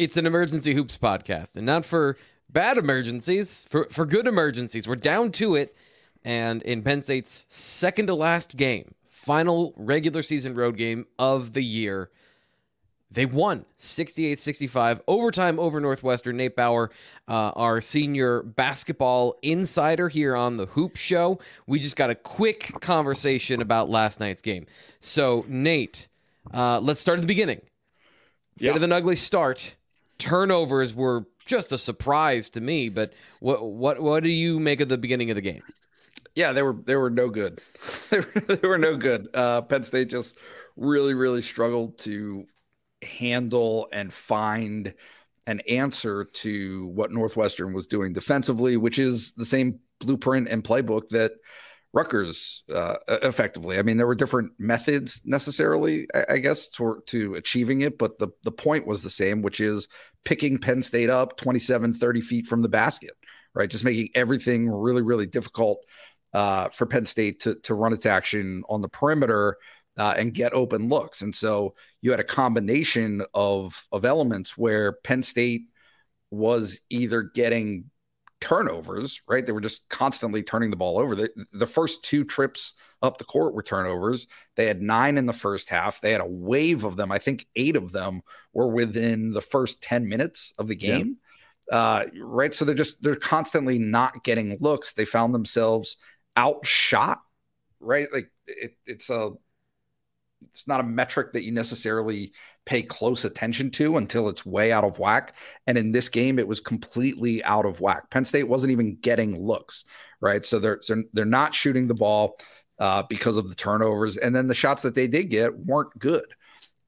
It's an emergency hoops podcast, and not for bad emergencies, for for good emergencies. We're down to it, and in Penn State's second to last game, final regular season road game of the year. They won 68 65 overtime over Northwestern. Nate Bauer, uh, our senior basketball insider here on the Hoop Show. We just got a quick conversation about last night's game. So, Nate, uh, let's start at the beginning. Better an ugly start. Turnovers were just a surprise to me, but what what what do you make of the beginning of the game? Yeah, they were they were no good. they, were, no good. Uh, Penn State just really really struggled to handle and find an answer to what Northwestern was doing defensively, which is the same blueprint and playbook that Rutgers uh, effectively. I mean, there were different methods necessarily, I, I guess, to, to achieving it, but the, the point was the same, which is picking Penn State up 27, 30 feet from the basket, right? Just making everything really, really difficult uh, for Penn State to, to run its action on the perimeter uh, and get open looks. And so you had a combination of of elements where Penn State was either getting turnovers, right? They were just constantly turning the ball over. The, the first two trips up the court were turnovers. They had nine in the first half. They had a wave of them. I think eight of them were within the first 10 minutes of the game. Yeah. Uh, right. So they're just, they're constantly not getting looks. They found themselves outshot, right? Like it, it's a, it's not a metric that you necessarily pay close attention to until it's way out of whack. And in this game, it was completely out of whack. Penn State wasn't even getting looks, right? So they're they're, not shooting the ball uh, because of the turnovers, and then the shots that they did get weren't good.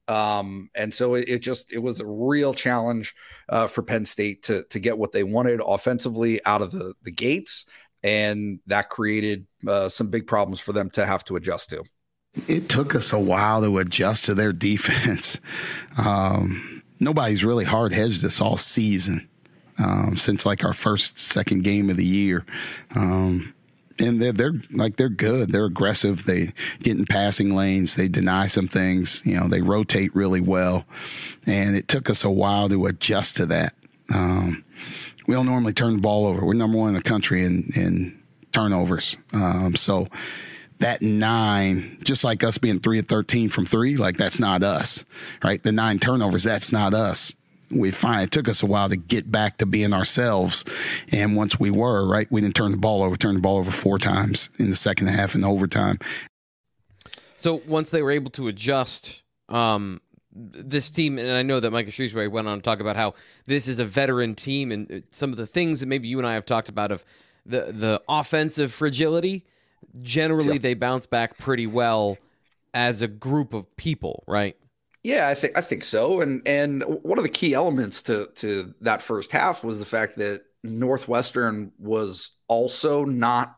Um, and so it, it, just it was a real challenge uh, for Penn State to to get what they wanted offensively out of the the gates, and that created uh, some big problems for them to have to adjust to. It took us a while to adjust to their defense. Um, nobody's really hard hedged us all season um, since like our first, second game of the year. Um, and they're they're like they're good. They're aggressive. They get in passing lanes. They deny some things. You know, they rotate really well, and it took us a while to adjust to that. Um, we don't normally turn the ball over. We're number one in the country in in turnovers. Um, so that nine, just like us being three of 13 from three, like that's not us, right? The nine turnovers, that's not us. We find it took us a while to get back to being ourselves. And once we were, right, we didn't turn the ball over, turned the ball over four times in the second half in overtime. So once they were able to adjust, um, this team, and I know that Micah Shrewsberry went on to talk about how this is a veteran team and some of the things that maybe you and I have talked about of the the offensive fragility generally they bounce back pretty well as a group of people, right? Yeah, I think I think so. And and one of the key elements to to that first half was the fact that Northwestern was also not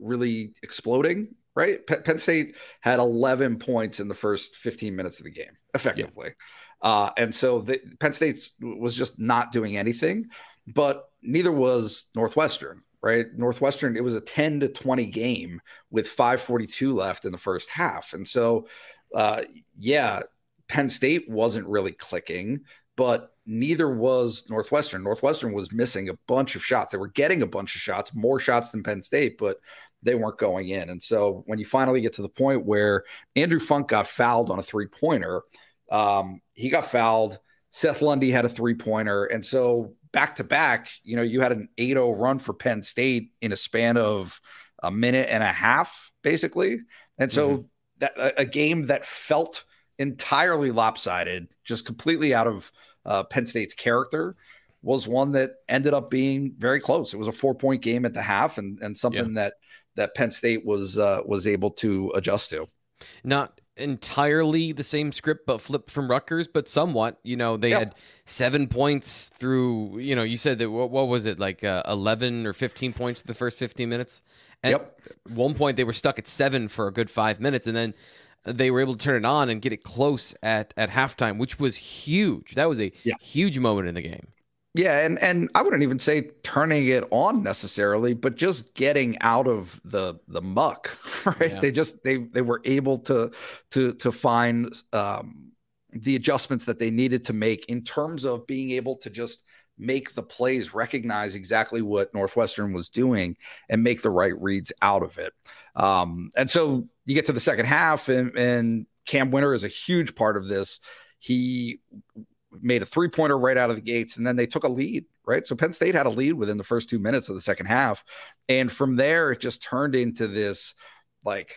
really exploding. Right, Penn State had 11 points in the first 15 minutes of the game, effectively, yeah. uh, and so the, Penn State was just not doing anything. But neither was Northwestern right? Northwestern, it was a 10 to 20 game with 542 left in the first half. And so, uh, yeah, Penn State wasn't really clicking, but neither was Northwestern. Northwestern was missing a bunch of shots. They were getting a bunch of shots, more shots than Penn State, but they weren't going in. And so when you finally get to the point where Andrew Funk got fouled on a three pointer, um, he got fouled. Seth Lundy had a three pointer. And so back to back, you know, you had an 8 0 run for Penn State in a span of a minute and a half, basically. And so mm-hmm. that a, a, game that felt entirely lopsided, just completely out of uh, Penn State's character, was one that ended up being very close. It was a four point game at the half, and and something yeah. that that Penn State was uh, was able to adjust to. Not entirely the same script, but flipped from Rutgers, but somewhat. You know, they Yep. had seven points through. You know, you said that what, what was it like uh, eleven or fifteen points the first fifteen minutes? And Yep. One point, they were stuck at seven for a good five minutes, and then they were able to turn it on and get it close at at halftime, which was huge. That was a Yeah. huge moment in the game. Yeah, and and I wouldn't even say turning it on necessarily, but just getting out of the the muck, right? Yeah. They just they they were able to to to find um, the adjustments that they needed to make in terms of being able to just make the plays recognize exactly what Northwestern was doing and make the right reads out of it. Um, and so you get to the second half, and, and Cam Wynter is a huge part of this. He made a three pointer right out of the gates, and then they took a lead, right? So Penn State had a lead within the first two minutes of the second half. And from there, it just turned into this like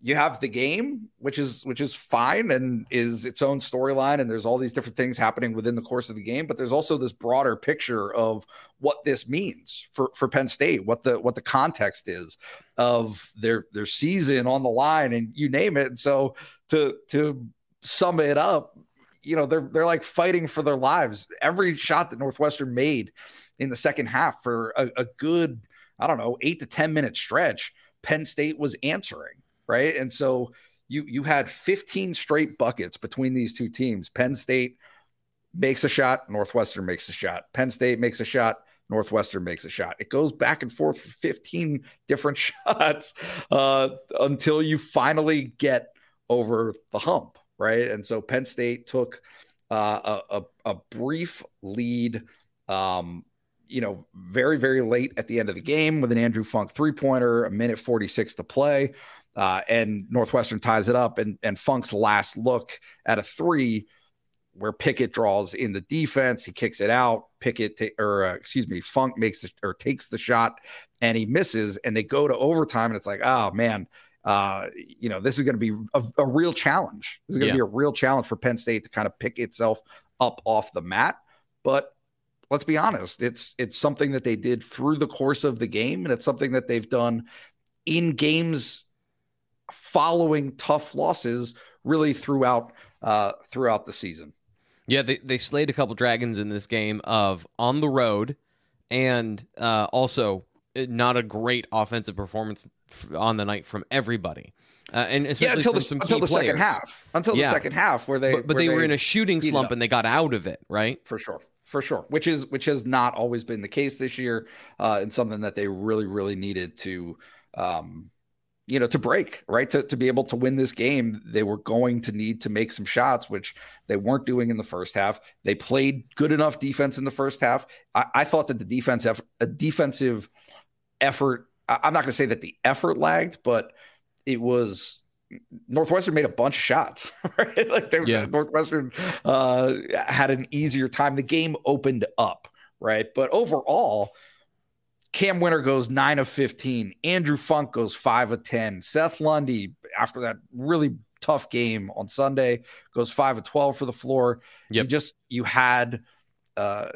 you have the game, which is which is fine and is its own storyline, and there's all these different things happening within the course of the game, but there's also this broader picture of what this means for for Penn State, what the what the context is of their their season on the line, and you name it. And so to to sum it up, you know they're they're like fighting for their lives. Every shot that Northwestern made in the second half for a, a good, I don't know, eight to ten minute stretch, Penn State was answering right, and so you you had 15 straight buckets between these two teams. Penn State makes a shot, Northwestern makes a shot. Penn State makes a shot, Northwestern makes a shot. It goes back and forth for 15 different shots uh, until you finally get over the hump, right? And so Penn State took uh, a, a, brief lead, um, you know, very, very late at the end of the game with an Andrew Funk three pointer, a minute 46 to play. Uh, and Northwestern ties it up, and, and Funk's last look at a three where Pickett draws in the defense, he kicks it out. Pickett, or uh, excuse me, Funk makes the, or takes the shot, and he misses, and they go to overtime, and it's like, oh man, uh, you know, this is going to be a, a real challenge. This is going to Yeah. be a real challenge for Penn State to kind of pick itself up off the mat. But let's be honest, it's it's something that they did through the course of the game, and it's something that they've done in games following tough losses, really throughout uh, throughout the season. Yeah, they they slayed a couple dragons in this game of on the road, and uh, also not a great offensive performance on the night from everybody, uh, and especially yeah, until the some until the second half. Until Yeah. the second half, where they But, but where they, were in a shooting slump and they got out of it, right? for sure, for sure. Which is which has not always been the case this year, uh, and something that they really really needed to, um, you know, to break right to to be able to win this game. They were going to need to make some shots, which they weren't doing in the first half. They played good enough defense in the first half. I, I thought that the defense eff- a defensive effort. I'm not going to say that the effort lagged, but it was Northwestern made a bunch of shots, right? Like they, Yeah. Northwestern uh, had an easier time. The game opened up, right? But overall, Cam Wynter goes nine of 15. Andrew Funk goes five of 10. Seth Lundy, after that really tough game on Sunday, goes five of 12 for the floor. You Yep. just, you had, uh,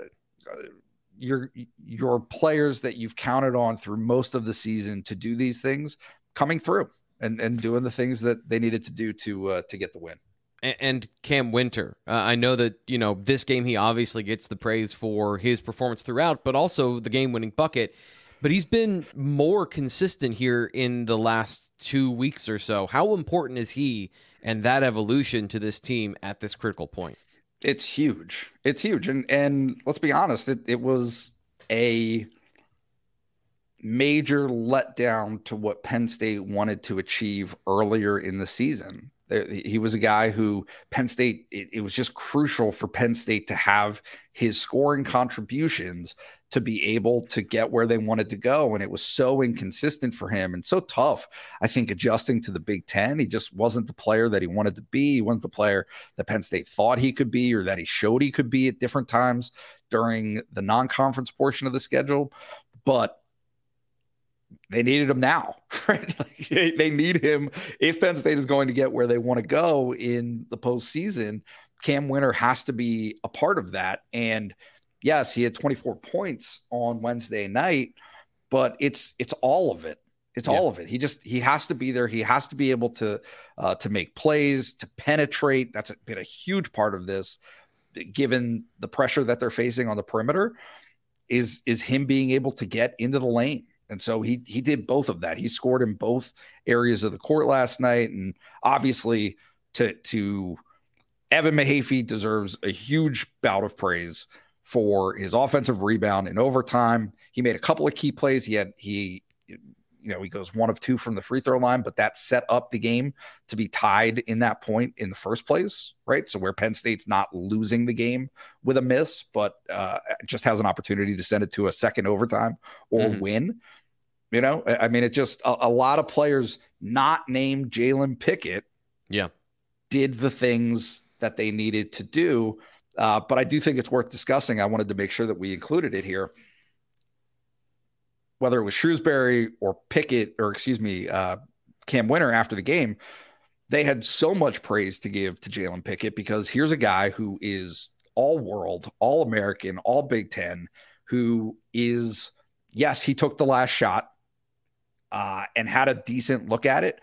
your your players that you've counted on through most of the season to do these things coming through and and doing the things that they needed to do to uh, to get the win. A- and Cam Wynter. Uh, I know that you know this game. He obviously gets the praise for his performance throughout, but also the game-winning bucket. But he's been more consistent here in the last two weeks or so. How important is he and that evolution to this team at this critical point? It's huge. It's huge. And and let's be honest, it, it was a major letdown to what Penn State wanted to achieve earlier in the season. He was a guy who Penn State, it, it was just crucial for Penn State to have his scoring contributions to be able to get where they wanted to go. And it was so inconsistent for him and so tough, I think, adjusting to the Big Ten. He just wasn't the player that he wanted to be. He wasn't the player that Penn State thought he could be or that he showed he could be at different times during the non conference portion of the schedule. But they needed him now, right? Like, they, need him if Penn State is going to get where they want to go in the postseason. Cam Wynter has to be a part of that. And yes, he had 24 points on Wednesday night, but it's it's all of it. It's yeah. all of it. He just he has to be there. He has to be able to uh, to make plays, to penetrate. That's been a huge part of this, given the pressure that they're facing on the perimeter. Is is him being able to get into the lane, and so he he did both of that. He scored in both areas of the court last night, and obviously to to Evan Mahaffey deserves a huge bout of praise for his offensive rebound in overtime. He made a couple of key plays. He had he you know, he goes one of two from the free throw line, but that set up the game to be tied in that point in the first place, right? So where Penn State's not losing the game with a miss, but uh, just has an opportunity to send it to a second overtime or mm-hmm. win. You know, I mean, it just a, a lot of players not named Jalen Pickett, yeah, did the things that they needed to do. Uh, but I do think it's worth discussing. I wanted to make sure that we included it here whether it was Shrewsberry or Pickett, or excuse me, uh, Cam Wynter after the game, they had so much praise to give to Jalen Pickett because here's a guy who is all world, all American, all Big Ten, who is, yes, he took the last shot uh, and had a decent look at it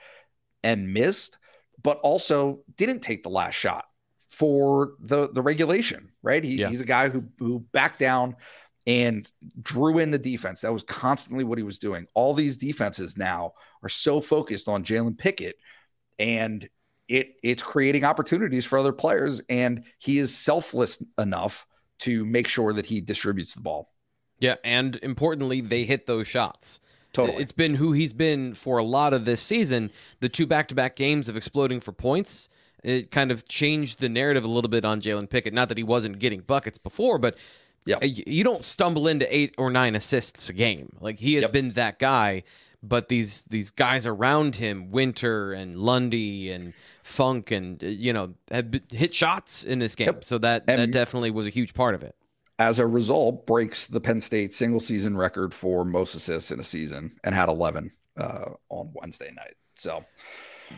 and missed, but also didn't take the last shot for the the regulation, right? He, yeah. He's a guy who who backed down and drew in the defense. That was constantly what he was doing. All these defenses now are so focused on Jalen Pickett, and it it's creating opportunities for other players. And he is selfless enough to make sure that he distributes the ball. Yeah, and importantly, they hit those shots. Totally. It's been who he's been for a lot of this season. The two back to back games of exploding for points. It kind of changed the narrative a little bit on Jalen Pickett. Not that he wasn't getting buckets before, but yeah. Uh, you don't stumble into eight or nine assists a game. Like he has yep. been that guy, but these these guys around him, Wynter and Lundy and Funk, and uh, you know, have hit shots in this game. Yep. So that and that definitely was a huge part of it. As a result, breaks the Penn State single season record for most assists in a season and had 11 uh, on Wednesday night. So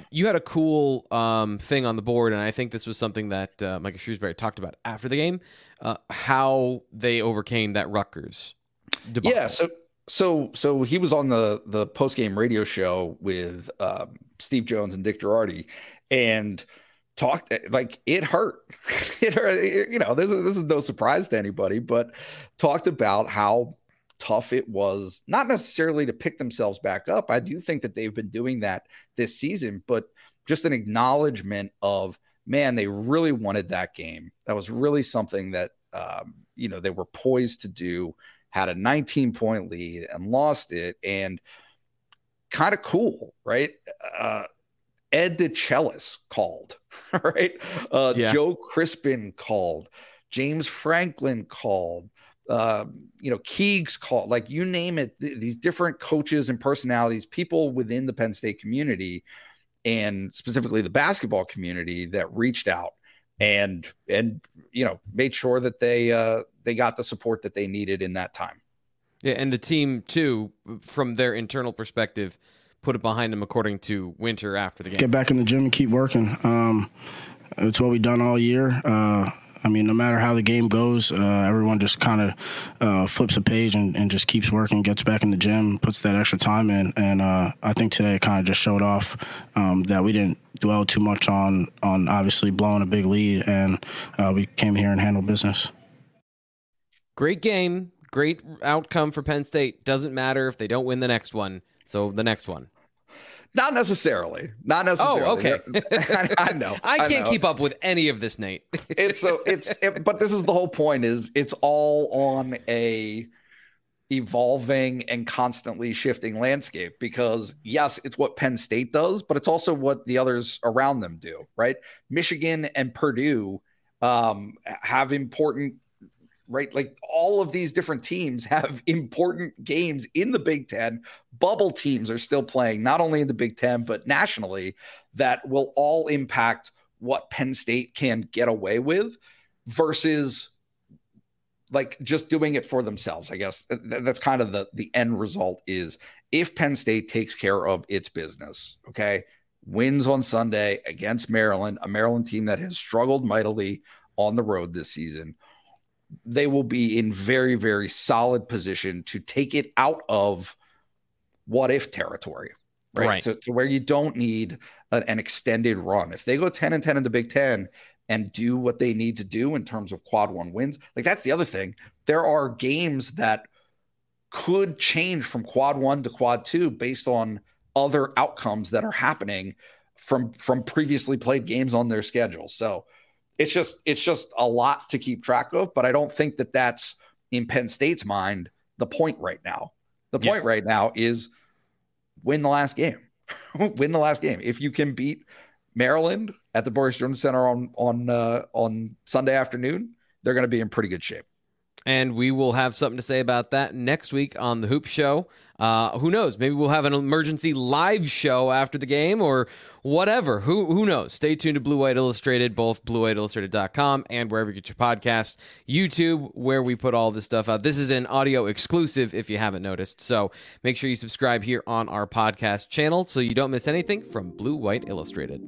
you had a cool um, thing on the board, and I think this was something that uh, Micah Shrewsberry talked about after the game, uh, how they overcame that Rutgers debacle. Yeah, so so so he was on the the post game radio show with um, Steve Jones and Dick Jerardi, and talked like it hurt. it hurt. You know, this is this is no surprise to anybody, but talked about how tough it was, not necessarily to pick themselves back up. I do think that they've been doing that this season, but just an acknowledgement of, man, they really wanted that game. That was really something that, um, you know, they were poised to do, had a 19 point lead and lost it. And kind of cool, right? Uh, Ed DeChellis called, right? Uh, yeah. Joe Crispin called, James Franklin called uh, you know, Keegs call, like you name it, th- these different coaches and personalities, people within the Penn State community and specifically the basketball community that reached out and and you know made sure that they uh they got the support that they needed in that time. Yeah, and the team too, from their internal perspective, put it behind them according to Wynter after the game. Get back in the gym and keep working. Um, it's what we've done all year. Uh, I mean, no matter how the game goes, uh, everyone just kind of uh, flips a page and, and, just keeps working, gets back in the gym, puts that extra time in. And uh, I think today it kind of just showed off um, that we didn't dwell too much on on obviously blowing a big lead, and uh, we came here and handled business. Great game, great outcome for Penn State. Doesn't matter if they don't win the next one. So the next one. Not necessarily. Not necessarily. Oh, okay. I, I, know. I can't know. keep up with any of this, Nate. it's so it's it, but this is the whole point is it's all on a evolving and constantly shifting landscape because yes, it's what Penn State does, but it's also what the others around them do, right? Michigan and Purdue um, have important right? Like all of these different teams have important games in the Big Ten. Bubble teams are still playing, not only in the Big Ten, but nationally, that will all impact what Penn State can get away with versus like just doing it for themselves. I guess that's kind of the, the end result is if Penn State takes care of its business, okay, wins on Sunday against Maryland, a Maryland team that has struggled mightily on the road this season they will be in very, very solid position to take it out of what if territory, right? Right. So, to where you don't need an, an extended run. If they go 10 and 10 in the Big Ten and do what they need to do in terms of quad one wins, like that's the other thing. There are games that could change from quad one to quad two based on other outcomes that are happening from from previously played games on their schedule. So it's just it's just a lot to keep track of, but I don't think that that's in Penn State's mind the point right now. The Yeah. point right now is win the last game. win the last game. If you can beat Maryland at the Bryce Jordan Center on on uh, on Sunday afternoon, they're going to be in pretty good shape. And we will have something to say about that next week on the Hoop Show. Uh, who knows? Maybe we'll have an emergency live show after the game or whatever. Who who knows? Stay tuned to Blue White Illustrated, both bluewhiteillustrated.com and wherever you get your podcasts. YouTube, where we put all this stuff out. This is an audio exclusive if you haven't noticed. So make sure you subscribe here on our podcast channel so you don't miss anything from Blue White Illustrated.